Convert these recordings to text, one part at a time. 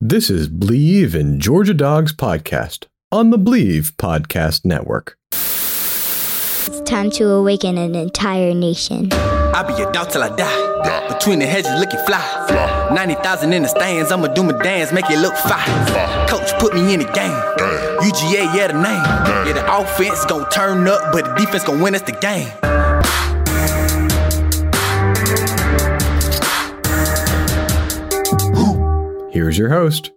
This is Believe in Georgia Dogs podcast on the Believe Podcast Network. It's time to awaken an entire nation. I'll be your dog till I die. Between the hedges, looking fly. 90,000 in the stands, I'ma do my dance, make it look fine. Coach put me in the game. UGA, yeah, the name. Yeah, the offense gon' turn up, but the defense gon' win us the game. Here's your host,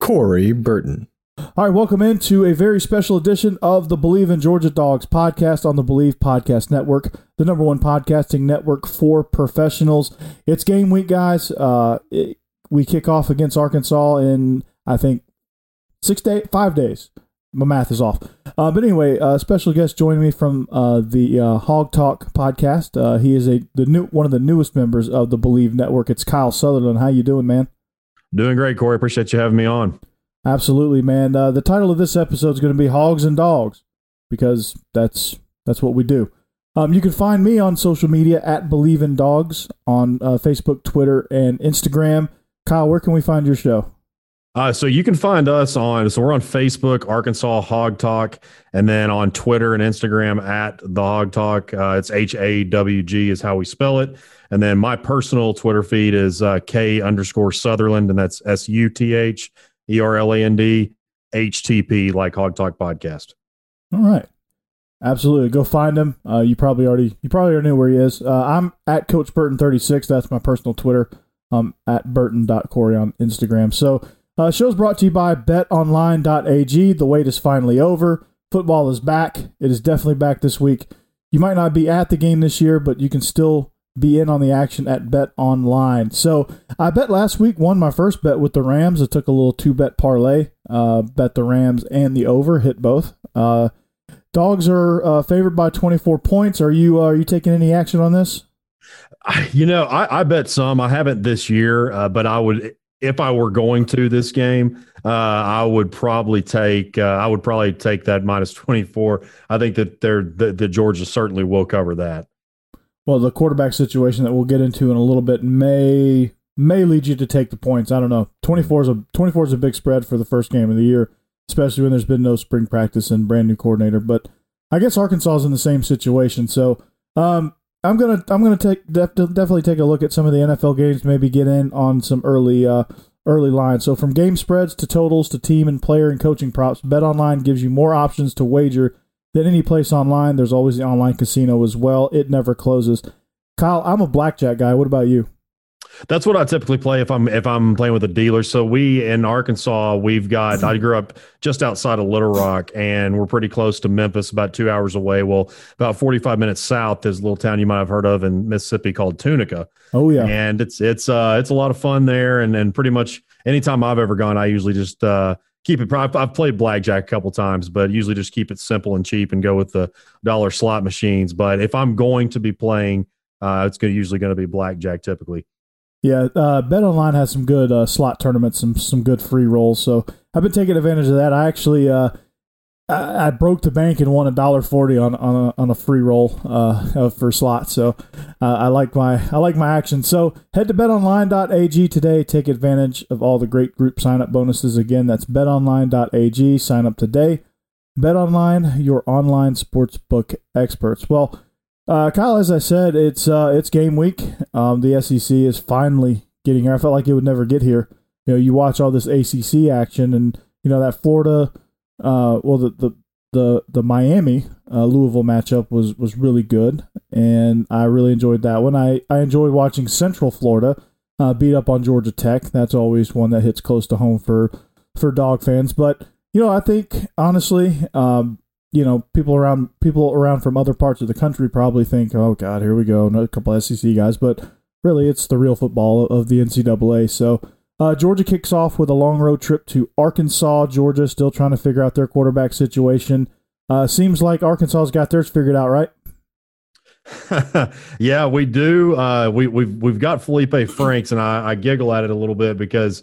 Corey Burton. All right, welcome into a very special edition of the Believe in Georgia Dogs podcast on the Believe Podcast Network, the number one podcasting network for professionals. It's game week, guys. Uh, it, we kick off against Arkansas in, I think, six days, five days. My math is off. Uh, but anyway, uh, special guest joining me from uh, the uh, Hawg Talk podcast. Uh, he is a the new one of the newest members of the Believe Network. It's Kyle Sutherland. How you doing, man? Doing great, Corey. Appreciate you having me on. Absolutely, man. Uh, the title of this episode is going to be Hogs and Dogs because that's that's what we do. Um, you can find me on social media at Believe in Dogs on uh, Facebook, Twitter, and Instagram. Kyle, where can we find your show? Uh, so you can find us on so we're on Facebook, Arkansas Hawg Talk, and then on Twitter and Instagram at the Hawg Talk. Uh, it's H A W G is how we spell it. And then my personal Twitter feed is uh, K underscore Sutherland, and that's S U T H E R L A N D H T P, like Hawg Talk Podcast. All right. Absolutely. Go find him. Uh, you probably already you probably already knew where he is. Uh, I'm at Coach Burton36. That's my personal Twitter. Um at Burton.Corey on Instagram. So uh, show's brought to you by betonline.ag. The wait is finally over. Football is back. It is definitely back this week. You might not be at the game this year, but you can still be in on the action at Bet Online. So I bet last week won my first bet with the Rams. I took a little two bet parlay. Uh, bet the Rams and the over hit both. Uh, dogs are uh, favored by 24 points. Are you uh, are you taking any action on this? You know, I, I bet some. I haven't this year, uh, but I would if I were going to this game. Uh, I would probably take uh, I would probably take that minus 24. I think that they're the, the Georgia certainly will cover that well, the quarterback situation that we'll get into in a little bit may may lead you to take the points. I don't know. 24 is a 24 is a big spread for the first game of the year, especially when there's been no spring practice and brand new coordinator. But I guess Arkansas is in the same situation. So um, I'm gonna I'm gonna take def- definitely take a look at some of the NFL games. Maybe get in on some early uh, early lines. So from game spreads to totals to team and player and coaching props, Bet Online gives you more options to wager than any place online. There's always the online casino as well. It never closes. Kyle, I'm a blackjack guy. What about you? That's what I typically play if I'm if I'm playing with a dealer. So we in Arkansas, we've got I grew up just outside of Little Rock and we're pretty close to Memphis, about two hours away. Well, about 45 minutes south is a little town you might have heard of in Mississippi called Tunica. Oh yeah. And it's it's uh it's a lot of fun there and and pretty much anytime I've ever gone, I usually just uh keep it. I've played blackjack a couple times, but usually just keep it simple and cheap and go with the dollar slot machines. But if I'm going to be playing, uh, it's going usually going to be blackjack typically. Yeah, uh, Bet Online has some good uh, slot tournaments, some some good free rolls. So I've been taking advantage of that. I actually uh, I, broke the bank and won a dollar forty on on a, on a free roll uh, for slots. So uh, I like my I like my action. So head to betonline.ag today. Take advantage of all the great group sign up bonuses. Again, that's betonline.ag. Sign up today. BetOnline, your online sportsbook experts. Well, uh, Kyle, as I said, it's uh, it's game week. Um, the SEC is finally getting here. I felt like it would never get here you know, you watch all this ACC action, and you know that Florida, uh, well, the the the the Miami uh, Louisville matchup was was really good, and I really enjoyed that one. I I enjoyed watching Central Florida uh, beat up on Georgia Tech. That's always one that hits close to home for for dog fans. But you know, I think honestly, um, you know, people around people around from other parts of the country probably think, "Oh God, here we go, a couple SEC guys." But really, it's the real football of the NCAA. So. Uh, Georgia kicks off with a long road trip to Arkansas. Georgia still trying to figure out their quarterback situation. Uh, seems like Arkansas's got theirs figured out, right? yeah, we do. Uh, we, we've we've got Felipe Franks, and I, I, giggle at it a little bit because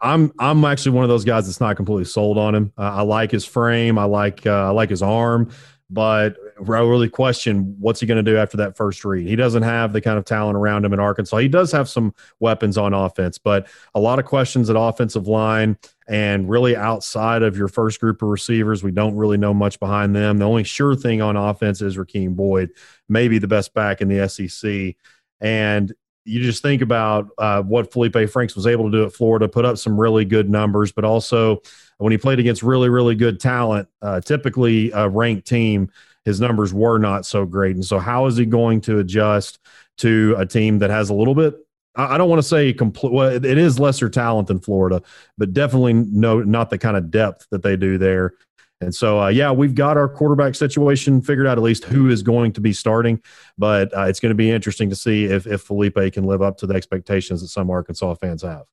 I'm I'm actually one of those guys that's not completely sold on him. I like his frame, I like uh, I like his arm, but I really question what's he going to do after that first read. He doesn't have the kind of talent around him in Arkansas. He does have some weapons on offense, but a lot of questions at offensive line and really outside of your first group of receivers. We don't really know much behind them. The only sure thing on offense is Rakeem Boyd, maybe the best back in the SEC. And you just think about uh, what Felipe Franks was able to do at Florida, put up some really good numbers, but also when he played against really, really good talent, uh, typically a ranked team, his numbers were not so great. And so, how is he going to adjust to a team that has a little bit? I don't want to say complete. Well, it is lesser talent than Florida, but definitely no, not the kind of depth that they do there. And so, uh, yeah, we've got our quarterback situation figured out, at least who is going to be starting. But uh, it's going to be interesting to see if, if Felipe can live up to the expectations that some Arkansas fans have.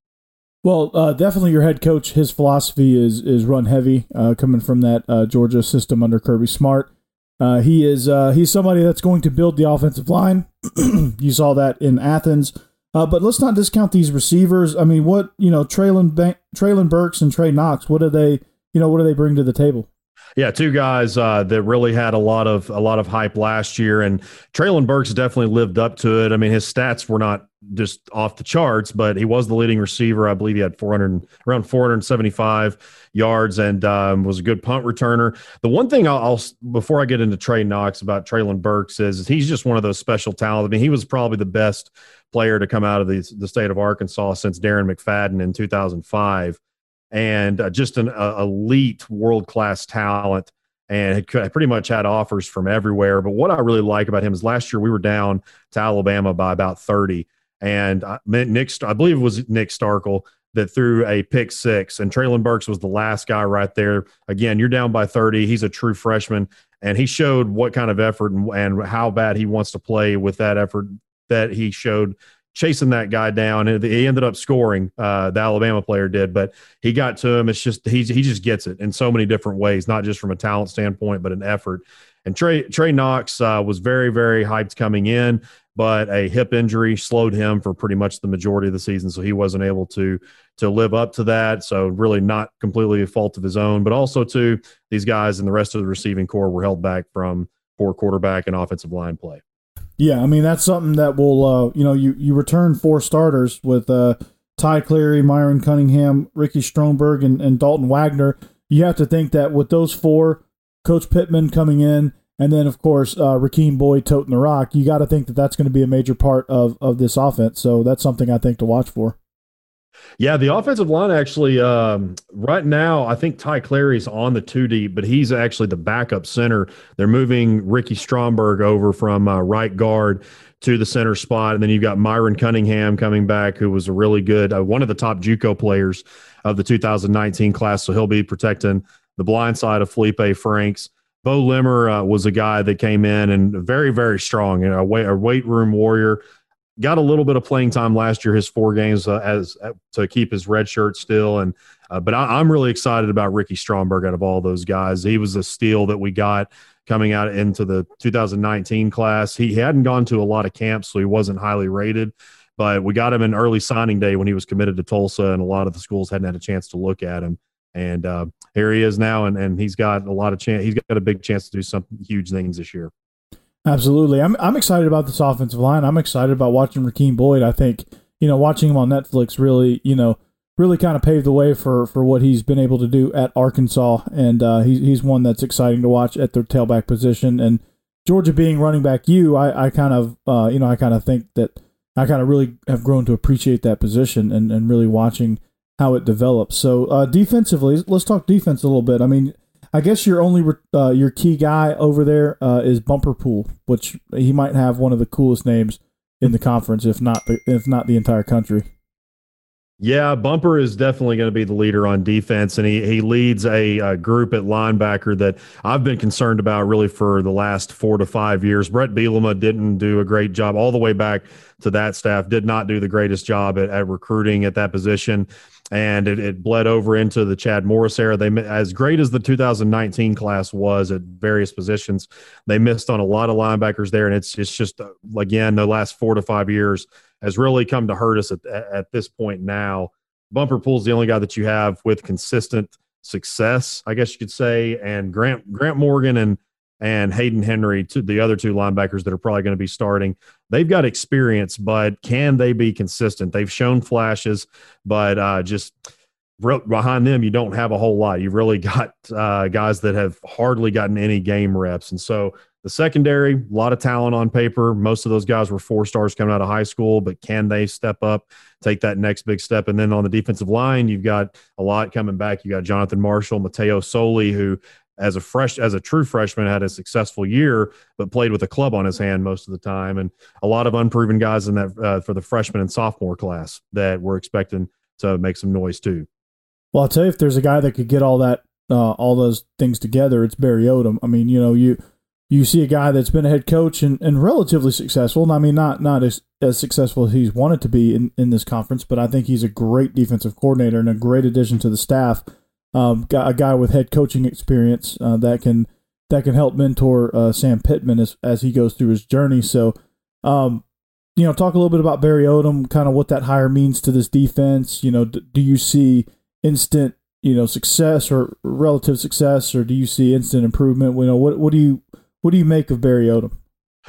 Well, uh, definitely your head coach. His philosophy is is run heavy, uh, coming from that uh, Georgia system under Kirby Smart. Uh, he is uh, he's somebody that's going to build the offensive line. you saw that in Athens. Uh, but let's not discount these receivers. I mean, what you know, Treylon Ban- Treylon Burks and Trey Knox. What do they, you know, what do they bring to the table? Yeah, two guys uh, that really had a lot of a lot of hype last year, and Treylon Burks definitely lived up to it. I mean, his stats were not just off the charts, but he was the leading receiver. I believe he had 400 around 475 yards and um, was a good punt returner. The one thing I'll, I'll before I get into Trey Knox about Treylon Burks is, is he's just one of those special talents. I mean, he was probably the best player to come out of the, the state of Arkansas since Darren McFadden in 2005 and uh, just an uh, elite world class talent and had pretty much had offers from everywhere. But what I really like about him is last year we were down to Alabama by about 30. And I, Nick, I believe it was Nick Starkel that threw a pick six, and Treylon Burks was the last guy right there. Again, you're down by 30. He's a true freshman, and he showed what kind of effort and, and how bad he wants to play with that effort that he showed chasing that guy down. And he ended up scoring. Uh, the Alabama player did, but he got to him. It's just he he just gets it in so many different ways, not just from a talent standpoint, but an effort. And Trey Trey Knox uh, was very very hyped coming in, but a hip injury slowed him for pretty much the majority of the season, so he wasn't able to to live up to that. So really not completely a fault of his own, but also too these guys and the rest of the receiving core were held back from poor quarterback and offensive line play. Yeah, I mean that's something that will uh, you know you you return four starters with uh, Ty Clary, Myron Cunningham, Ricky Stromberg, and, and Dalton Wagner. You have to think that with those four, Coach Pittman coming in, and then of course uh, Rakeem Boyd toting the rock, you got to think that that's going to be a major part of of this offense. So that's something I think to watch for. Yeah, the offensive line actually um, right now, I think Ty Clary's on the two deep, but he's actually the backup center. They're moving Ricky Stromberg over from uh, right guard to the center spot, and then you've got Myron Cunningham coming back, who was a really good uh, one of the top JUCO players of the 2019 class. So he'll be protecting the blind side of Felipe Franks. Beaux Limmer uh, was a guy that came in and very, very strong, you know, a weight room warrior got a little bit of playing time last year, his four games uh, as uh, to keep his red shirt still. And uh, but I, am really excited about Ricky Stromberg out of all those guys. He was a steal that we got coming out into the 2019 class. He hadn't gone to a lot of camps, so he wasn't highly rated. But we got him in early signing day when he was committed to Tulsa, and a lot of the schools hadn't had a chance to look at him. And uh, here he is now, and, and he's got a lot of chance. He's got a big chance to do some huge things this year. Absolutely. I'm I'm excited about this offensive line. I'm excited about watching Rakeem Boyd. I think, you know, watching him on Netflix really, you know, really kind of paved the way for, for what he's been able to do at Arkansas. And uh, he's, he's one that's exciting to watch at the tailback position. And Georgia being running back you, I, I kind of, uh, you know, I kind of think that I kind of really have grown to appreciate that position and, and really watching how it develops. So uh, defensively, let's talk defense a little bit. I mean, I guess your only uh, your key guy over there uh, is Bumper Pool, which he might have one of the coolest names in the conference, if not the, if not the entire country. Yeah, Bumper is definitely going to be the leader on defense, and he he leads a, a, group at linebacker that I've been concerned about really for the last four to five years. Brett Bielema didn't do a great job all the way back to that staff. Did not do the greatest job at, at recruiting at that position, and it, it bled over into the Chad Morris era. They as great as the 2019 class was at various positions, they missed on a lot of linebackers there, and it's it's just uh, again the last four to five years has really come to hurt us at, at this point now. Bumper Pool's the only guy that you have with consistent success, I guess you could say, and Grant Grant Morgan and and Hayden Henry, to the other two linebackers that are probably going to be starting. They've got experience, but can they be consistent? They've shown flashes, but uh, just behind them, you don't have a whole lot. You've really got uh, guys that have hardly gotten any game reps, and so the secondary, a lot of talent on paper. Most of those guys were four stars coming out of high school, but can they step up, take that next big step? And then on the defensive line, you've got a lot coming back. You got Jonathan Marshall, Mataio Soli, who as a fresh as a true freshman had a successful year, but played with a club on his hand most of the time, and a lot of unproven guys in that uh, for the freshman and sophomore class that we're expecting to make some noise too. Well, I'll tell you, if there's a guy that could get all that uh, all those things together, it's Barry Odom. I mean, you know, you you see a guy that's been a head coach and, and relatively successful. And I mean, not not as, as successful as he's wanted to be in, in this conference, but I think he's a great defensive coordinator and a great addition to the staff. Um, a guy with head coaching experience uh, that can that can help mentor uh, Sam Pittman as as he goes through his journey. So, um, you know, talk a little bit about Barry Odom, kind of what that hire means to this defense. You know, d- do you see instant you know success or relative success, or do you see instant improvement? You know, what what do you what do you make of Barry Odom?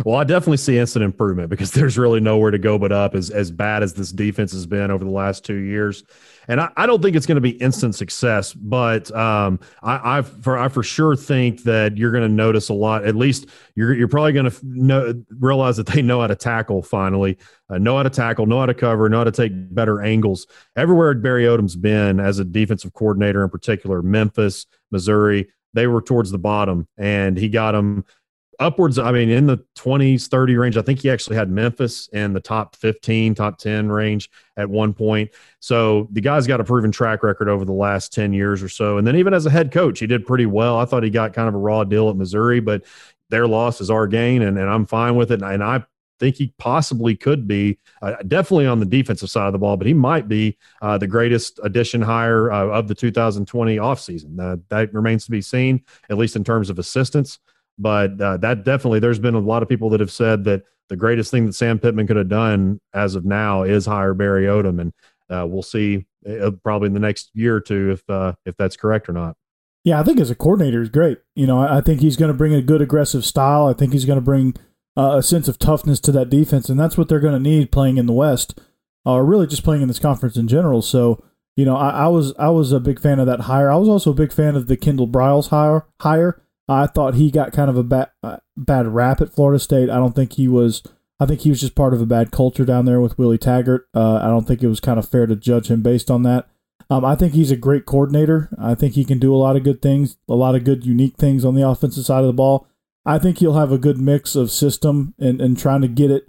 Well, I definitely see instant improvement because there's really nowhere to go but up as, as bad as this defense has been over the last two years. And I, I don't think it's going to be instant success, but um, I, I, for, I for sure think that you're going to notice a lot. At least you're, you're probably going to know, realize that they know how to tackle finally, uh, know how to tackle, know how to cover, know how to take better angles. Everywhere Barry Odom's been as a defensive coordinator in particular, Memphis, Missouri, they were towards the bottom and he got them – upwards, I mean, in the 20s, 30 range. I think he actually had Memphis in the top 15, top 10 range at one point. So the guy's got a proven track record over the last 10 years or so. And then even as a head coach, he did pretty well. I thought he got kind of a raw deal at Missouri, but their loss is our gain, and, and I'm fine with it. And I think he possibly could be uh, definitely on the defensive side of the ball, but he might be uh, the greatest addition hire uh, of the 2020 offseason. That remains to be seen, at least in terms of assistance. But uh, that definitely, there's been a lot of people that have said that the greatest thing that Sam Pittman could have done as of now is hire Barry Odom, and uh, we'll see uh, probably in the next year or two if uh, if that's correct or not. Yeah, I think as a coordinator, he's great. You know, I, think he's going to bring a good aggressive style. I think he's going to bring uh, a sense of toughness to that defense, and that's what they're going to need playing in the West, or really just playing in this conference in general. So, you know, I, I, was I was a big fan of that hire. I was also a big fan of the Kendall Briles hire. Hire. I thought he got kind of a bad uh, bad rap at Florida State. I don't think he was. I think he was just part of a bad culture down there with Willie Taggart. Uh, I don't think it was kind of fair to judge him based on that. Um, I think he's a great coordinator. I think he can do a lot of good things, a lot of good, unique things on the offensive side of the ball. I think he'll have a good mix of system and, and trying to get it,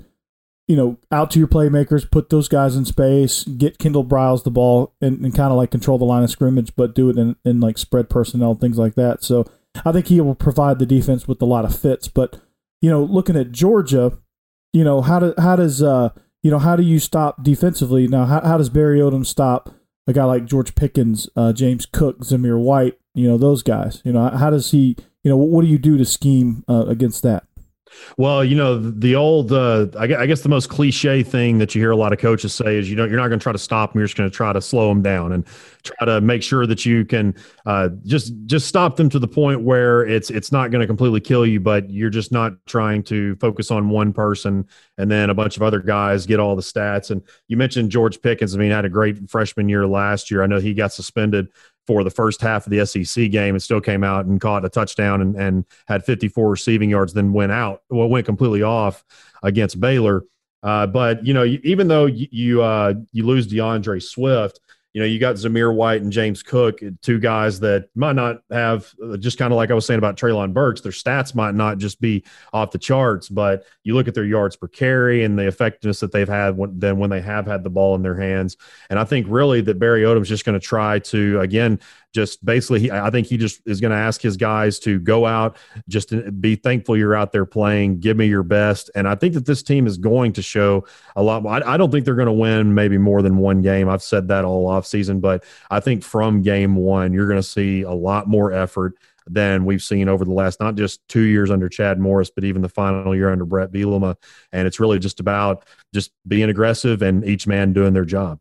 you know, out to your playmakers, put those guys in space, get Kendall Briles the ball, and, and kind of like control the line of scrimmage, but do it in, in like spread personnel, things like that. So I think he will provide the defense with a lot of fits. But you know, looking at Georgia, you know how do how does uh you know how do you stop defensively now? How how does Barry Odom stop a guy like George Pickens, uh, James Cook, Zamir White? You know those guys. You know how does he? You know what do you do to scheme uh, against that? Well, you know, the old, uh, I guess the most cliche thing that you hear a lot of coaches say is, you know, you're not going to try to stop them. You're just going to try to slow them down and try to make sure that you can uh, just just stop them to the point where it's it's not going to completely kill you, but you're just not trying to focus on one person and then a bunch of other guys get all the stats. And you mentioned George Pickens. I mean, had a great freshman year last year. I know he got suspended for the first half of the SEC game and still came out and caught a touchdown and, and had 54 receiving yards, then went out, well, went completely off against Baylor. Uh, but you know, even though you you, uh, you lose D'Andre Swift, you know, you got Zamir White and James Cook, two guys that might not have uh, just kind of like I was saying about Treylon Burks, their stats might not just be off the charts, but you look at their yards per carry and the effectiveness that they've had when, then when they have had the ball in their hands. And I think really that Barry Odom's just going to try to, again, just basically, he, I think he just is going to ask his guys to go out, just be thankful you're out there playing, give me your best. And I think that this team is going to show a lot. I, I don't think they're going to win maybe more than one game. I've said that all off season, but I think from game one, you're going to see a lot more effort than we've seen over the last not just two years under Chad Morris, but even the final year under Brett Bielema. And it's really just about just being aggressive and each man doing their job.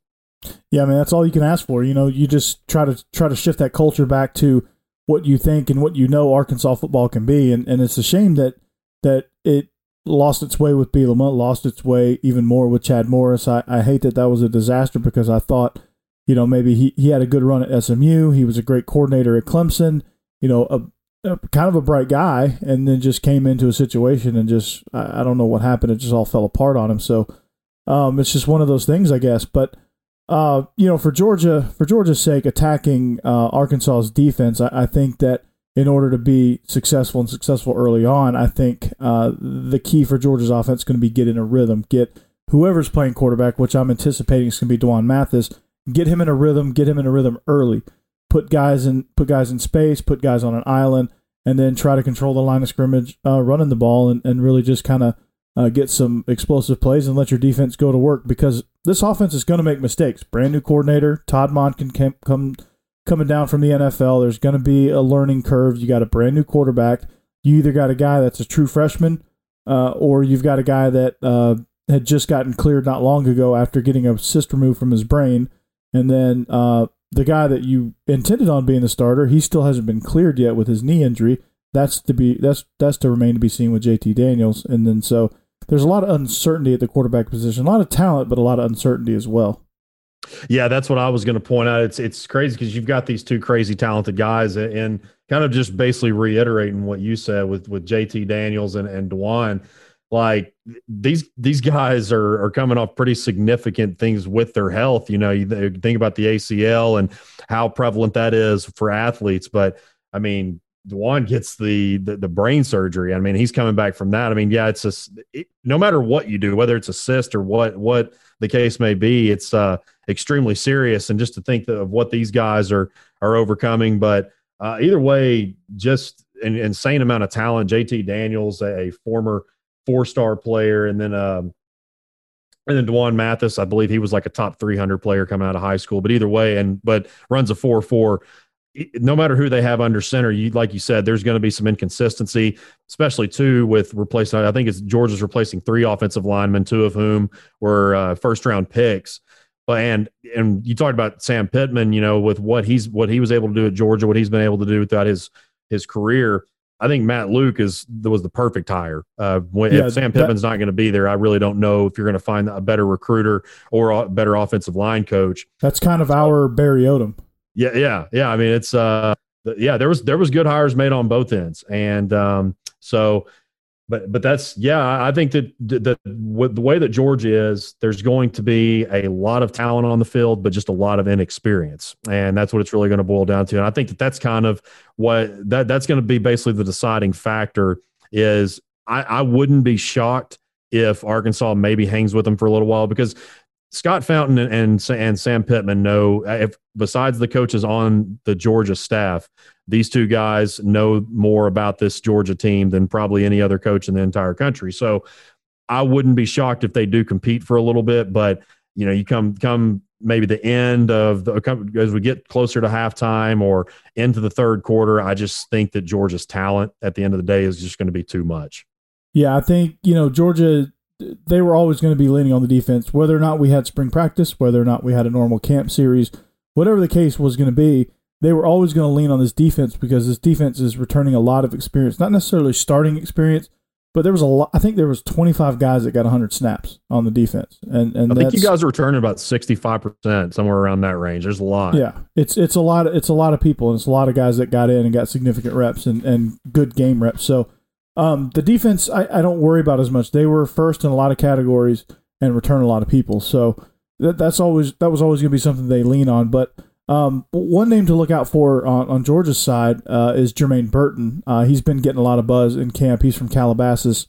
Yeah, I mean that's all you can ask for. You know, you just try to try to shift that culture back to what you think and what you know Arkansas football can be, and and it's a shame that that it lost its way with Bielema, lost its way even more with Chad Morris. I, I hate that that was a disaster because I thought, you know, maybe he, he had a good run at SMU. He was a great coordinator at Clemson, you know, a, a kind of a bright guy, and then just came into a situation and just, I, I don't know what happened. It just all fell apart on him. So um, it's just one of those things, I guess. But uh, you know, for Georgia, for Georgia's sake, attacking uh, Arkansas's defense, I, I, think that in order to be successful and successful early on, I think uh, the key for Georgia's offense is going to be get in a rhythm, get whoever's playing quarterback, which I'm anticipating is going to be D'Wan Mathis, get him in a rhythm, get him in a rhythm early, put guys in, put guys in space, put guys on an island, and then try to control the line of scrimmage, uh, running the ball, and, and really just kind of uh, get some explosive plays and let your defense go to work because this offense is going to make mistakes. Brand new coordinator, Todd Monken can come coming down from the NFL. There's going to be a learning curve. You got a brand new quarterback. You either got a guy that's a true freshman, uh, or you've got a guy that uh, had just gotten cleared not long ago after getting a cyst removed from his brain, and then uh, the guy that you intended on being the starter, he still hasn't been cleared yet with his knee injury. That's to be that's that's to remain to be seen with JT Daniels, and then so there's a lot of uncertainty at the quarterback position. A lot of talent, but a lot of uncertainty as well. Yeah, that's what I was going to point out. It's it's crazy because you've got these two crazy talented guys, and kind of just basically reiterating what you said with with JT Daniels and and D'Wan. Like these these guys are are coming off pretty significant things with their health. You know, you think about the ACL and how prevalent that is for athletes, but I mean, D'Wan gets the, the, the brain surgery. I mean, he's coming back from that. I mean, yeah, it's a it, no matter what you do, whether it's a cyst or what what the case may be, it's uh, extremely serious. And just to think of what these guys are are overcoming, but uh, either way, just an insane amount of talent. JT Daniels, a former four star player, and then um, and then D'Wan Mathis, I believe he was like a top 300 player coming out of high school. But either way, and but runs a four four no matter who they have under center, you like you said, there's going to be some inconsistency, especially too with replacing. I think it's Georgia's replacing three offensive linemen, two of whom were uh, first round picks. But and and you talked about Sam Pittman, you know, with what he's what he was able to do at Georgia, what he's been able to do throughout his his career. I think Matt Luke is was the perfect hire. Uh, when, yeah, if Sam Pittman's that, not going to be there, I really don't know if you're going to find a better recruiter or a better offensive line coach. That's kind of our Barry Odom. Yeah, yeah, yeah. I mean, it's uh, yeah. There was there was good hires made on both ends, and um, so, but but that's yeah. I think that the, with the way that George is, there's going to be a lot of talent on the field, but just a lot of inexperience, and that's what it's really going to boil down to. And I think that that's kind of what that that's going to be basically the deciding factor. Is I, I wouldn't be shocked if Arkansas maybe hangs with them for a little while because Scott Fountain and, and, and Sam Pittman know uh, if besides the coaches on the Georgia staff, these two guys know more about this Georgia team than probably any other coach in the entire country. So I wouldn't be shocked if they do compete for a little bit, but you know, you come come maybe the end of the as we get closer to halftime or into the third quarter, I just think that Georgia's talent at the end of the day is just going to be too much. Yeah, I think you know Georgia they were always going to be leaning on the defense, whether or not we had spring practice, whether or not we had a normal camp series, whatever the case was going to be. They were always going to lean on this defense because this defense is returning a lot of experience, not necessarily starting experience, but there was a lot. I think there was 25 guys that got 100 snaps on the defense, and and I think you guys are returning about 65 percent, somewhere around that range. There's a lot. Yeah, it's it's a lot. Of, it's a lot of people, and it's a lot of guys that got in and got significant reps and and good game reps. So um, the defense, I, I don't worry about as much. They were first in a lot of categories and return a lot of people. So that, that's always that was always going to be something they lean on. But um, one name to look out for on, on Georgia's side uh, is Jermaine Burton. Uh, he's been getting a lot of buzz in camp. He's from Calabasas.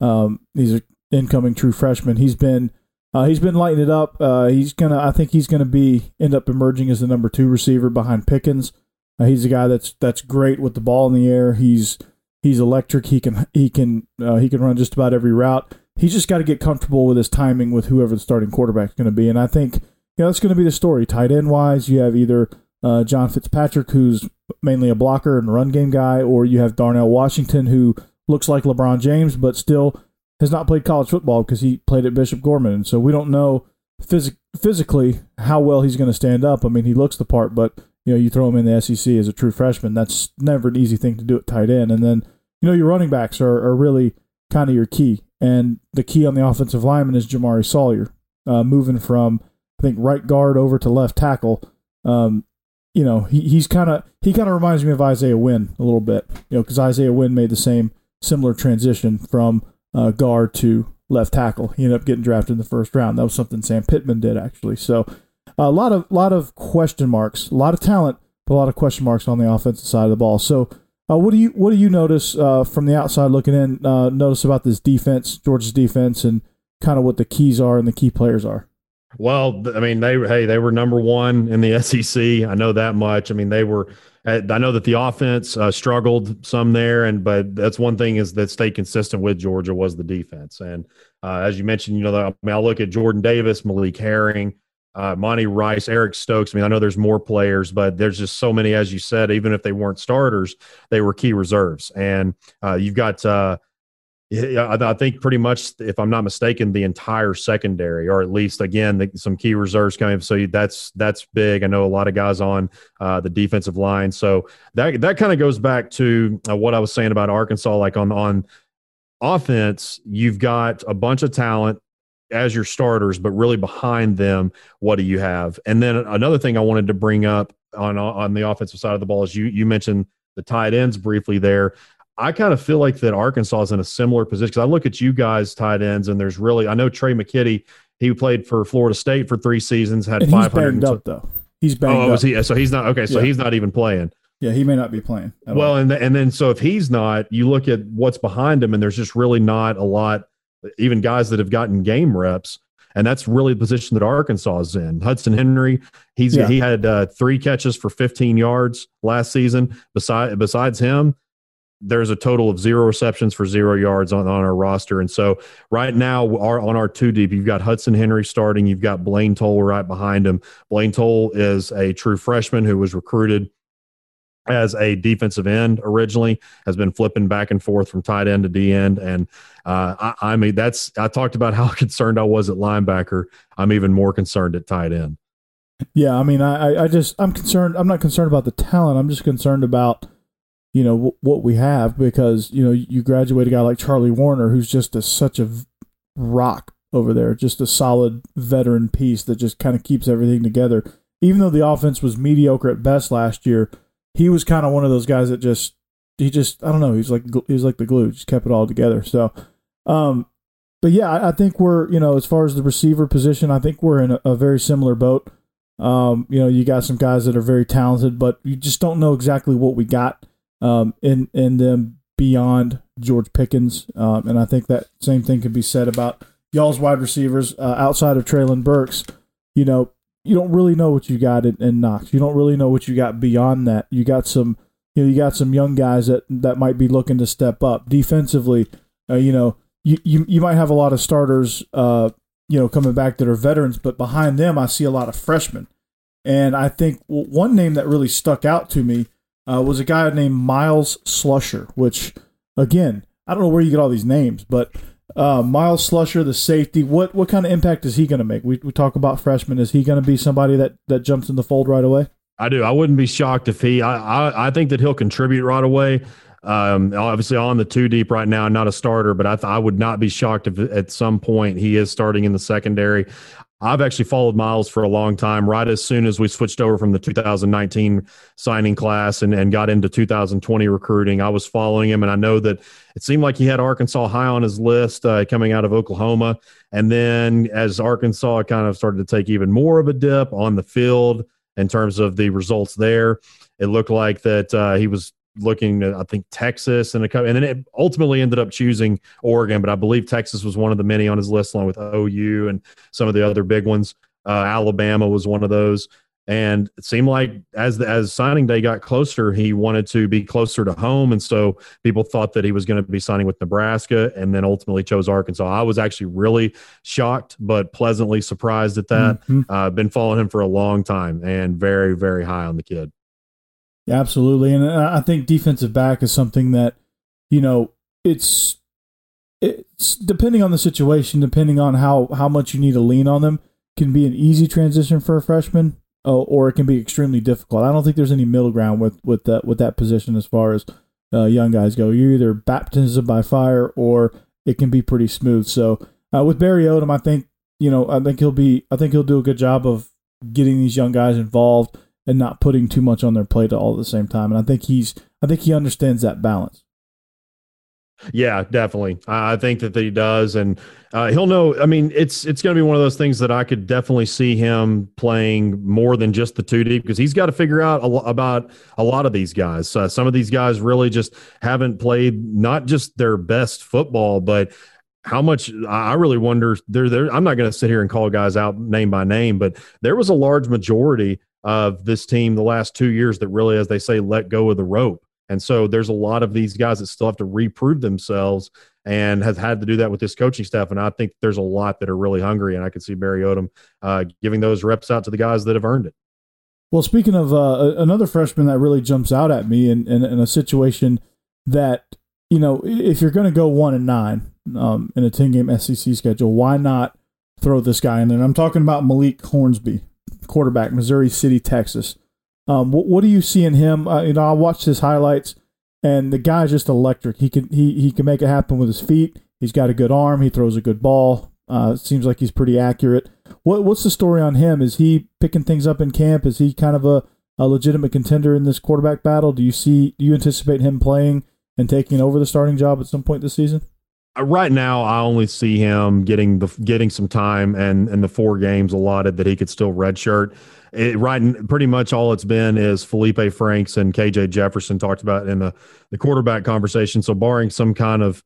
Um, he's an incoming true freshman. He's been uh, he's been lighting it up. Uh, he's gonna. I think he's gonna be end up emerging as the number two receiver behind Pickens. Uh, he's a guy that's that's great with the ball in the air. He's he's electric. He can he can uh, he can run just about every route. He's just got to get comfortable with his timing with whoever the starting quarterback is going to be. And I think you know that's going to be the story. Tight end wise, you have either uh, John Fitzpatrick, who's mainly a blocker and run game guy, or you have Darnell Washington, who looks like LeBron James, but still has not played college football because he played at Bishop Gorman. And so we don't know phys- physically how well he's going to stand up. I mean, he looks the part, but you know, you throw him in the SEC as a true freshman. That's never an easy thing to do at tight end. And then, you know, your running backs are, are really kind of your key. And the key on the offensive lineman is Jamari Salyer, uh, moving from, I think, right guard over to left tackle. Um, you know, he, he's kind of he kind of reminds me of Isaiah Wynn a little bit, you know, because Isaiah Wynn made the same similar transition from uh, guard to left tackle. He ended up getting drafted in the first round. That was something Sam Pittman did actually. So a lot of lot of question marks, a lot of talent, but a lot of question marks on the offensive side of the ball. So, uh, what do you what do you notice uh, from the outside looking in? Uh, notice about this defense, Georgia's defense, and kind of what the keys are and the key players are. Well, I mean, they hey, they were number one in the SEC. I know that much. I mean, they were. I know that the offense uh, struggled some there, and but that's one thing is that stayed consistent with Georgia was the defense. And uh, as you mentioned, you know, I mean, I look at Jordan Davis, Malik Herring, uh, Monty Rice, Eric Stokes. I mean, I know there's more players, but there's just so many, as you said, even if they weren't starters, they were key reserves. And uh, you've got, uh, I think pretty much, if I'm not mistaken, the entire secondary, or at least again, the, some key reserves coming. So that's that's big. I know a lot of guys on uh, the defensive line. So that that kind of goes back to uh, what I was saying about Arkansas. Like on on offense, you've got a bunch of talent as your starters, but really behind them, what do you have? And then another thing I wanted to bring up on on the offensive side of the ball is you you mentioned the tight ends briefly there. I kind of feel like that Arkansas is in a similar position because I look at you guys tight ends and there's really I know Tre' McKitty he played for Florida State for three seasons had five hundred up though he's banged oh, oh up. He, so he's not okay so yeah. he's not even playing. Yeah, he may not be playing. Well, all. and and then so if he's not, you look at what's behind him, and there's just really not a lot even guys that have gotten game reps. And that's really the position that Arkansas is in. Hudson Henry, he's yeah. he had uh, three catches for 15 yards last season. Besides besides him, there's a total of zero receptions for zero yards on, on our roster. And so right now, our, on our two deep, you've got Hudson Henry starting. You've got Blaine Toll right behind him. Blaine Toll is a true freshman who was recruited as a defensive end originally has been flipping back and forth from tight end to D end. And uh, I, I, mean, that's, I talked about how concerned I was at linebacker. I'm even more concerned at tight end. Yeah. I mean, I, I just, I'm concerned. I'm not concerned about the talent. I'm just concerned about, you know, w- what we have because, you know, you graduate a guy like Charlie Woerner, who's just a, such a rock over there, just a solid veteran piece that just kind of keeps everything together. Even though the offense was mediocre at best last year, he was kind of one of those guys that just he just I don't know he's like he's like the glue just kept it all together. So, um, but yeah, I, I think we're you know as far as the receiver position, I think we're in a, a very similar boat. Um, you know, you got some guys that are very talented, but you just don't know exactly what we got um, in in them beyond George Pickens, um, and I think that same thing could be said about y'all's wide receivers uh, outside of Treylon Burks. You know, you don't really know what you got in, in Knox. You don't really know what you got beyond that. You got some, you know, you got some young guys that that might be looking to step up defensively. Uh, you know, you, you you might have a lot of starters, uh, you know, coming back that are veterans, but behind them, I see a lot of freshmen. And I think one name that really stuck out to me uh, was a guy named Myles Slusher, which, again, I don't know where you get all these names, but uh, Myles Slusher, the safety, what what kind of impact is he going to make? We, we talk about freshmen. Is he going to be somebody that, that jumps in the fold right away? I do. I wouldn't be shocked if he. I I, I think that he'll contribute right away. Um, obviously on the two deep right now, not a starter, but I th- I would not be shocked if at some point he is starting in the secondary. I've actually followed Myles for a long time. Right as soon as we switched over from the 2019 signing class and, and got into 2020 recruiting, I was following him, and I know that it seemed like he had Arkansas high on his list uh, coming out of Oklahoma. And then as Arkansas kind of started to take even more of a dip on the field in terms of the results there, it looked like that uh, he was looking at, I think, Texas and a couple, and then it ultimately ended up choosing Oregon, but I believe Texas was one of the many on his list, along with OU and some of the other big ones. Uh, Alabama was one of those. And it seemed like as the, as signing day got closer, he wanted to be closer to home, and so people thought that he was going to be signing with Nebraska, and then ultimately chose Arkansas. I was actually really shocked, but pleasantly surprised at that. Mhm. Uh, been following him for a long time, and very very high on the kid. Yeah, absolutely. And I think defensive back is something that, you know, it's it's depending on the situation, depending on how how much you need to lean on them, can be an easy transition for a freshman, uh, or it can be extremely difficult. I don't think there's any middle ground with with that with that position as far as uh, young guys go. You're either baptism by fire or it can be pretty smooth. So uh, with Barry Odom, I think you know I think he'll be I think he'll do a good job of getting these young guys involved and not putting too much on their plate all at the same time. And I think he's I think he understands that balance. Yeah, definitely. I think that he does, and uh, he'll know. I mean, it's it's going to be one of those things that I could definitely see him playing more than just the two deep because he's got to figure out a about a lot of these guys. Some of these guys really just haven't played not just their best football, but how much I really wonder. There, there. I'm not going to sit here and call guys out name by name, but there was a large majority of this team the last two years that really, as they say, let go of the rope. And so there's a lot of these guys that still have to reprove themselves and have had to do that with this coaching staff. And I think there's a lot that are really hungry. And I could see Barry Odom uh, giving those reps out to the guys that have earned it. Well, speaking of uh, another freshman that really jumps out at me in, in, in a situation that, you know, if you're going to go one and nine um, in a 10 game SEC schedule, why not throw this guy in there? And I'm talking about Malik Hornsby, quarterback, Missouri City, Texas. Um, what, what do you see in him? Uh, you know, I watched his highlights, and the guy's just electric. He can he he can make it happen with his feet. He's got a good arm. He throws a good ball. Uh, seems like he's pretty accurate. What what's the story on him? Is he picking things up in camp? Is he kind of a, a legitimate contender in this quarterback battle? Do you see? Do you anticipate him playing and taking over the starting job at some point this season? Uh, Right now, I only see him getting the getting some time and and the four games allotted that he could still redshirt. It, right, pretty much all it's been is Felipe Franks and KJ Jefferson talked about in the the quarterback conversation. So, barring some kind of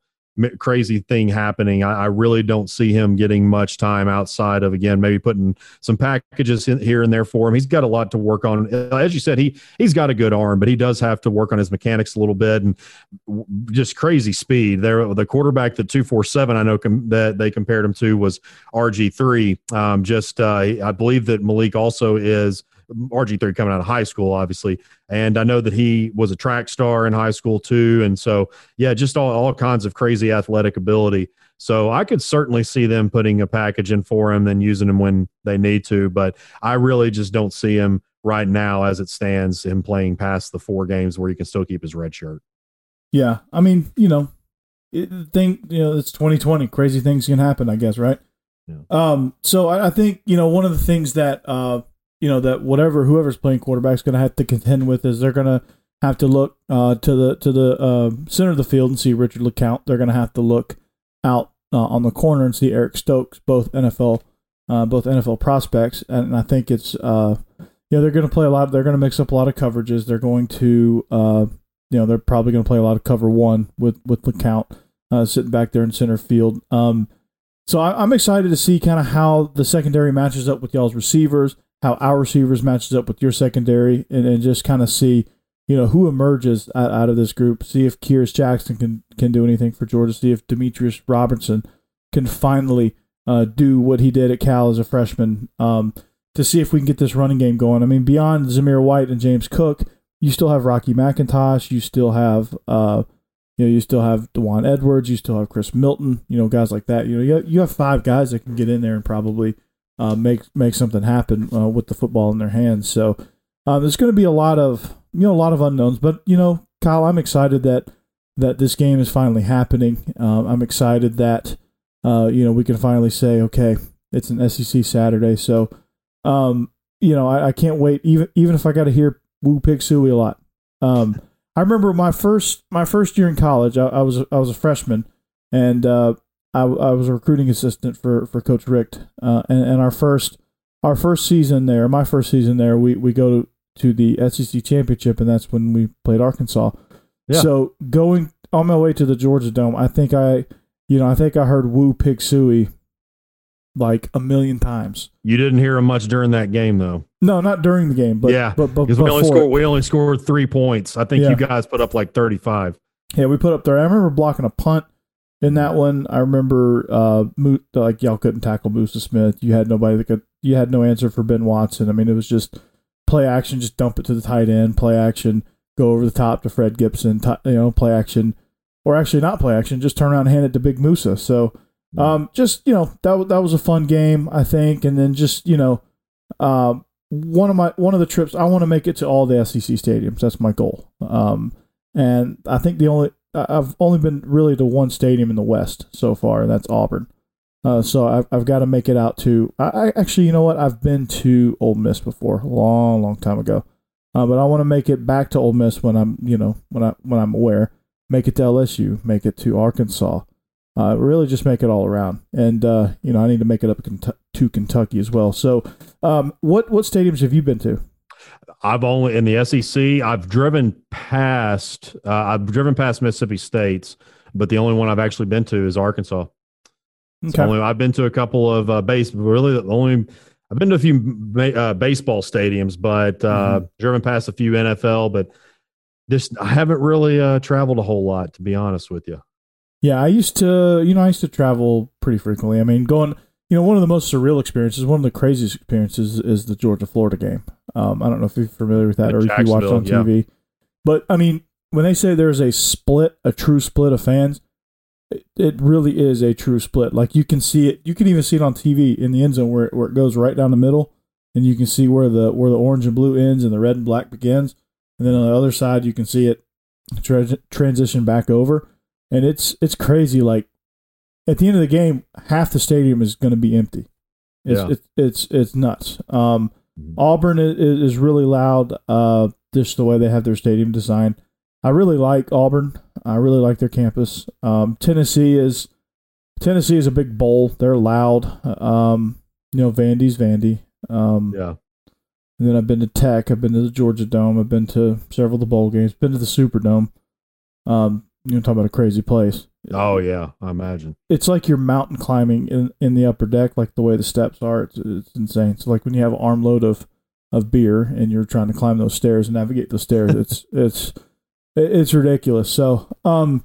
crazy thing happening, I, I really don't see him getting much time outside of again maybe putting some packages in here and there for him. He's got a lot to work on. As you said, he he's got a good arm, but he does have to work on his mechanics a little bit and just crazy speed. There, the quarterback the two four seven I know com- that they compared him to was RG three. Um, just uh, I believe that Malik also is. RG three coming out of high school, obviously, and I know that he was a track star in high school too, and so yeah, just all all kinds of crazy athletic ability. So I could certainly see them putting a package in for him, and using him when they need to. But I really just don't see him right now, as it stands, him playing past the four games where he can still keep his red shirt. Yeah, I mean, you know, it, think you know it's 2020. Crazy things can happen, I guess, right? Yeah. Um. So I, I think you know one of the things that uh you know that whatever whoever's playing quarterback is going to have to contend with is they're going to have to look uh to the to the uh, center of the field and see Richard LeCounte. They're going to have to look out uh, on the corner and see Eric Stokes, both NFL uh, both NFL prospects, and I think it's uh you know they're going to play a lot. They're going to mix up a lot of coverages. They're going to uh you know they're probably going to play a lot of cover one with with LeCounte sitting back there in center field. Um, so I, I'm excited to see kind of how the secondary matches up with y'all's receivers, how our receivers matches up with your secondary, and, and just kind of see you know who emerges out, out of this group. See if Kearis Jackson can can do anything for Georgia. See if Demetrius Robertson can finally uh, do what he did at Cal as a freshman. Um, to see if we can get this running game going. I mean, beyond Zamir White and James Cook, you still have Rocky McIntosh. You still have, uh, you know, you still have Dewan Edwards. You still have Chris Milton. You know, guys like that. You know, you have, you have five guys that can get in there and probably uh, make make something happen uh, with the football in their hands. So uh, there's going to be a lot of you know a lot of unknowns. But you know, Kyle, I'm excited that that this game is finally happening. Um, I'm excited that uh, you know we can finally say, okay, It's an SEC Saturday, so um, you know I, I can't wait. Even even if I got to hear Woo Pig Sooie a lot. Um, I remember my first my first year in college. I, I was I was a freshman, and uh, I, I was a recruiting assistant for for Coach Richt. Uh, and, and our first our first season there, my first season there, we we go to, to the SEC championship, and that's when we played Arkansas. Yeah. So going on my way to the Georgia Dome, I think I, you know, I think I heard Woo Pig Sooie like a million times. You didn't hear him much during that game, though. No, not during the game, but yeah, but, but because we only scored we only scored three points. I think Yeah. you guys put up like thirty five. Yeah, we put up there. I remember blocking a punt in that one. I remember uh, Mo- like y'all couldn't tackle Musa Smith. You had nobody that could. You had no answer for Ben Watson. I mean, it was just play action, just dump it to the tight end. Play action, go over the top to Fred Gibson. Ti you know, play action, or actually not play action, just turn around and hand it to Big Musa. So, um, just you know, that wa- that was a fun game, I think. And then just you know, um, one of my one of the trips, I want to make it to all the SEC stadiums. That's my goal. Um, and I think the only I've only been really to one stadium in the West so far, and that's Auburn. Uh, so I've I've got to make it out to. I, I actually, you know what? I've been to Ole Miss before, a long, long time ago. Uh, but I want to make it back to Ole Miss when I'm, you know, when I when I'm aware. Make it to LSU. Make it to Arkansas. Uh, really, just make it all around. And uh, you know, I need to make it up to Kentucky as well. So, um, what what stadiums have you been to? I've only in the SEC. I've driven past. Uh, I've driven past Mississippi State's, but the only one I've actually been to is Arkansas. Okay. only I've been to a couple of uh, base. Really, the only I've been to a few uh, baseball stadiums, but uh, driven past a few NFL. But just I haven't really uh, traveled a whole lot, to be honest with you. Yeah, I used to, you know, I used to travel pretty frequently. I mean, going, you know, one of the most surreal experiences, one of the craziest experiences is the Georgia Florida game. Um, I don't know if you're familiar with that At or if you watched on TV. But I mean, when they say there's a split, a true split of fans, it, it really is a true split. Like you can see it, you can even see it on TV in the end zone where it, where it goes right down the middle, and you can see where the where the orange and blue ends and the red and black begins, and then on the other side you can see it tra- transition back over and it's it's crazy. Like at the end of the game, half the stadium is going to be empty. It's Yeah. it's, it's it's nuts. Um. Auburn is, is really loud. Uh, just the way they have their stadium designed. I really like Auburn. I really like their campus. Um, Tennessee is Tennessee is a big bowl. They're loud. Um, you know, Vandy's Vandy. Um, Yeah, and then I've been to Tech. I've been to the Georgia Dome. I've been to several of the bowl games. Been to the Superdome. Um, you know, talk about a crazy place. Oh yeah, I imagine. It's like you're mountain climbing in, in the upper deck, like the way the steps are. It's, it's insane. So like when you have an armload of of beer and you're trying to climb those stairs and navigate those stairs, it's it's it's ridiculous. So um,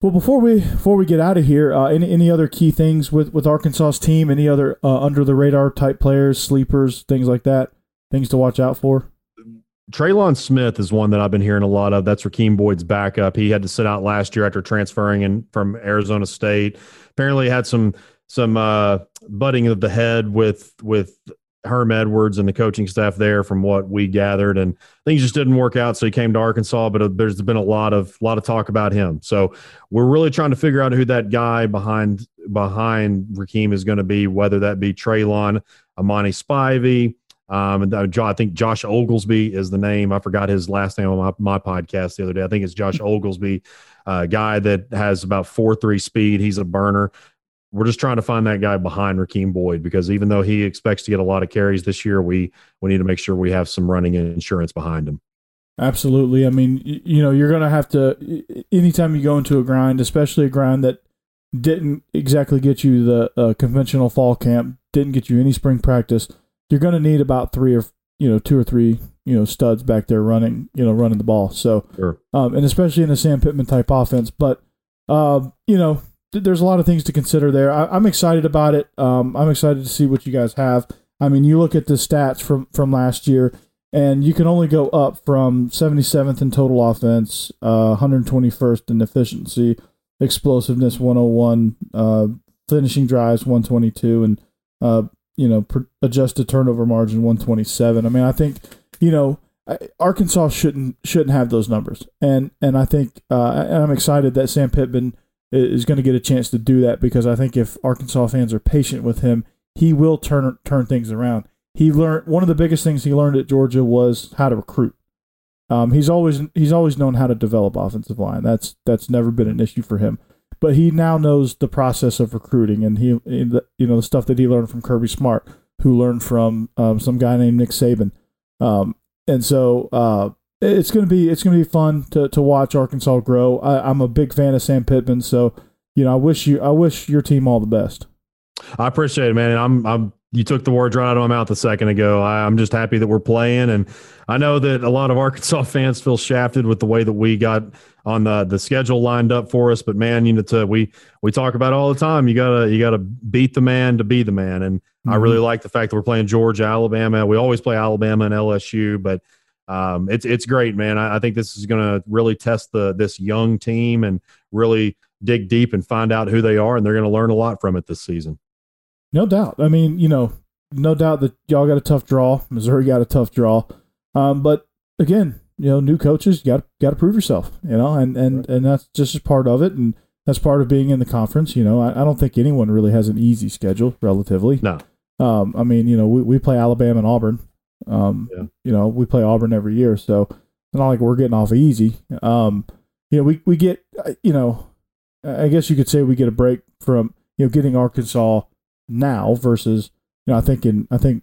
well before we before we get out of here, uh, any any other key things with with Arkansas's team? Any other uh, under the radar type players, sleepers, things like that? Things to watch out for. Trelon Smith is one that I've been hearing a lot of. That's Rakeem Boyd's backup. He had to sit out last year after transferring in from Arizona State. Apparently had some some uh, butting of the head with with Herm Edwards and the coaching staff there, from what we gathered, and things just didn't work out. So he came to Arkansas, but uh, there's been a lot of lot of talk about him. So we're really trying to figure out who that guy behind behind Rakeem is going to be, whether that be Traylon, Amani Spivey. Um, and uh, I think Josh Oglesby is the name. I forgot his last name on my, my podcast the other day. I think it's Josh Oglesby, a guy that has about four three speed. He's a burner. We're just trying to find that guy behind Rakeem Boyd because even though he expects to get a lot of carries this year, we we need to make sure we have some running insurance behind him. Absolutely. I mean, you know, you're going to have to, anytime you go into a grind, especially a grind that didn't exactly get you the uh, conventional fall camp, didn't get you any spring practice, you're going to need about three or, you know, two or three, you know, studs back there running, you know, running the ball. So, Sure. um, and especially in a Sam Pittman type offense. But, um, you know, th- there's a lot of things to consider there. I- I'm excited about it. Um, I'm excited to see what you guys have. I mean, you look at the stats from, from last year, and you can only go up from 77th in total offense, uh, 121st in efficiency, explosiveness 101, uh, finishing drives 122, and uh, you know pr- adjusted turnover margin 127. I mean, I think you know Arkansas shouldn't shouldn't have those numbers, and and I think uh, and I'm excited that Sam Pittman is going to get a chance to do that because I think if Arkansas fans are patient with him, he will turn turn things around. He learned one of the biggest things he learned at Georgia was how to recruit. Um, he's always he's always known how to develop offensive line. That's that's never been an issue for him. But he now knows the process of recruiting, and he you know the stuff that he learned from Kirby Smart, who learned from um, some guy named Nick Saban. Um, and so uh, it's gonna be it's gonna be fun to, to watch Arkansas grow. I, I'm a big fan of Sam Pittman, so you know I wish you I wish your team all the best. I appreciate it, man. I'm I'm you took the words right out of my mouth a second ago. I, am just happy that we're playing, and I know that a lot of Arkansas fans feel shafted with the way that we got on the the schedule lined up for us. But man, you know, to, we we talk about all the time. You gotta you gotta beat the man to be the man, and mm-hmm. I really like the fact that we're playing Georgia, Alabama. We always play Alabama and LSU, but um, it's it's great, man. I, I think this is going to really test the this young team and really dig deep and find out who they are, and they're going to learn a lot from it this season. No doubt. I mean, you know, no doubt that y'all got a tough draw. Missouri got a tough draw. Um, but again, you know, new coaches, you got got to prove yourself. You know, and and right. and that's just part of it, and that's part of being in the conference. You know, I, I don't think anyone really has an easy schedule, relatively. No. Um, I mean, you know, we, we play Alabama and Auburn. Um, yeah. you know, we play Auburn every year, so it's not like we're getting off easy. Um, you know, we we get, uh, you know, I guess you could say we get a break from you know getting Arkansas now versus you know I think in I think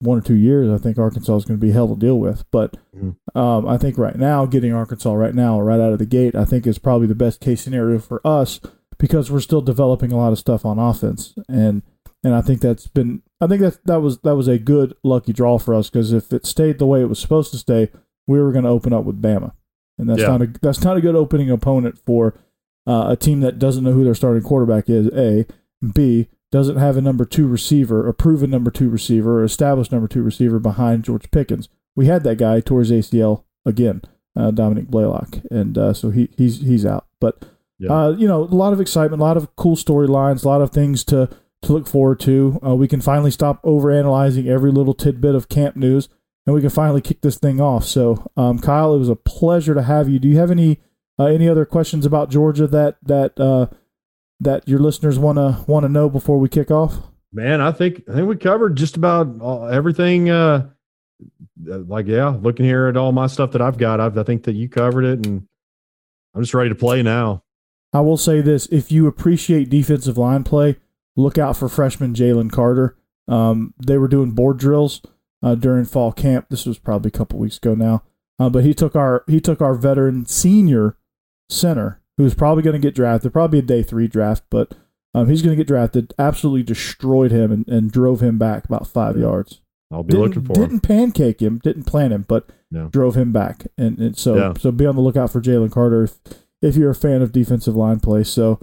one or two years I think Arkansas is going to be hell to deal with. But mm-hmm. um, I think right now getting Arkansas right now right out of the gate I think is probably the best case scenario for us because we're still developing a lot of stuff on offense and and I think that's been I think that that was that was a good lucky draw for us because if it stayed the way it was supposed to stay we were going to open up with Bama and that's yeah. not a that's not a good opening opponent for uh, a team that doesn't know who their starting quarterback is. A, B, doesn't have a number two receiver, a proven number two receiver, or established number two receiver behind George Pickens. We had that guy towards ACL again, uh, Dominick Blaylock, and uh, so he he's he's out. But yeah. uh, you know, a lot of excitement, a lot of cool storylines, a lot of things to to look forward to. Uh, we can finally stop over analyzing every little tidbit of camp news, and we can finally kick this thing off. So, um, Kyle, it was a pleasure to have you. Do you have any uh, any other questions about Georgia that that uh, that your listeners want to want to know before we kick off? Man, I think I think we covered just about all, everything. Uh, like, yeah, looking here at all my stuff that I've got, I've, I think that you covered it, and I'm just ready to play now. I will say this: if you appreciate defensive line play, look out for freshman Jalen Carter. Um, they were doing board drills uh, during fall camp. This was probably a couple weeks ago now, uh, but he took our he took our veteran senior center who's probably going to get drafted, probably a day three draft, but um, he's going to get drafted. Absolutely destroyed him and, and drove him back about five yards. I'll be didn't, looking for didn't him. pancake him, didn't plant him, but no. drove him back. And, and so yeah. so be on the lookout for Jalen Carter if, if you're a fan of defensive line play. So,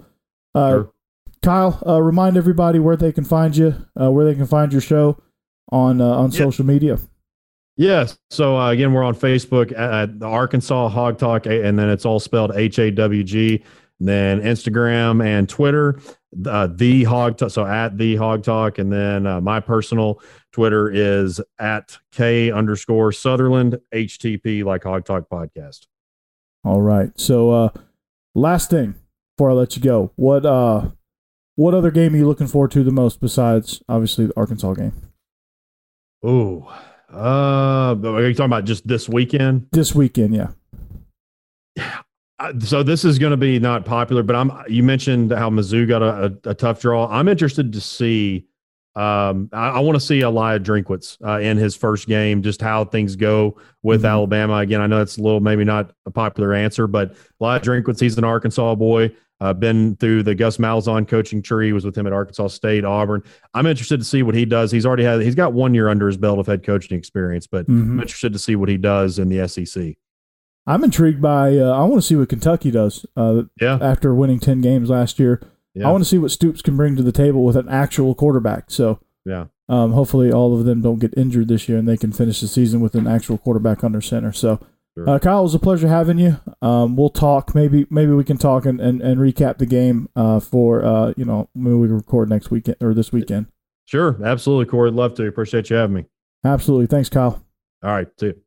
uh, sure. Kyle, uh, remind everybody where they can find you, uh, where they can find your show on uh, on social media. Yes. So uh, again, we're on Facebook at, the Arkansas Hawg Talk, and then it's all spelled H A W G. Then Instagram and Twitter, uh, the Hawg Talk. So at the Hawg Talk, and then uh, my personal Twitter is at K underscore Sutherland HTP, like Hawg Talk podcast. All right. So uh, last thing before I let you go, what uh, what other game are you looking forward to the most besides obviously the Arkansas game? Oh. Uh, are you talking about just this weekend? This weekend, yeah. So this is going to be not popular, but I'm. You mentioned how Mizzou got a, a, a tough draw. I'm interested to see. Um, I, I want to see Eliah Drinkwitz uh, in his first game, just how things go with mm-hmm. Alabama. Again, I know it's a little maybe not a popular answer, but Eliah Drinkwitz, he's an Arkansas boy. Uh, been through the Gus Malzahn coaching tree. Was with him at Arkansas State, Auburn. I'm interested to see what he does. He's already had. He's got one year under his belt of head coaching experience, but mm-hmm. I'm interested to see what he does in the SEC. I'm intrigued by. Uh, I want to see what Kentucky does. Uh, yeah. After winning ten games last year, yeah. I want to see what Stoops can bring to the table with an actual quarterback. So yeah. Um, hopefully, all of them don't get injured this year, and they can finish the season with an actual quarterback under center. So Sure. Uh, Kyle, it was a pleasure having you. Um, we'll talk. Maybe maybe we can talk and, and, and recap the game uh, for uh, you know maybe we can record next weekend or this weekend. Sure, absolutely, Corey. Love to. Appreciate you having me. Absolutely. Thanks, Kyle. All right. See you.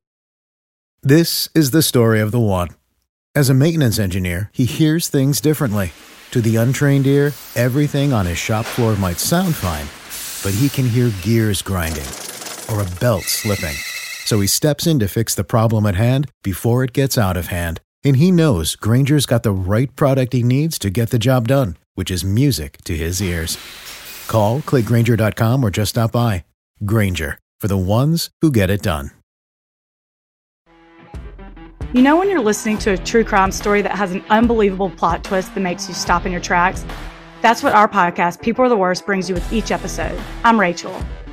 This is the story of the one. As a maintenance engineer, he hears things differently. To the untrained ear, everything on his shop floor might sound fine but he can hear gears grinding or a belt slipping. So he steps in to fix the problem at hand before it gets out of hand. And he knows Grainger's got the right product he needs to get the job done, which is music to his ears. Call, clickgrainger.com, or just stop by. Granger, for the ones who get it done. You know, when you're listening to a true crime story that has an unbelievable plot twist that makes you stop in your tracks? That's what our podcast, People Are the Worst, brings you with each episode. I'm Rachel.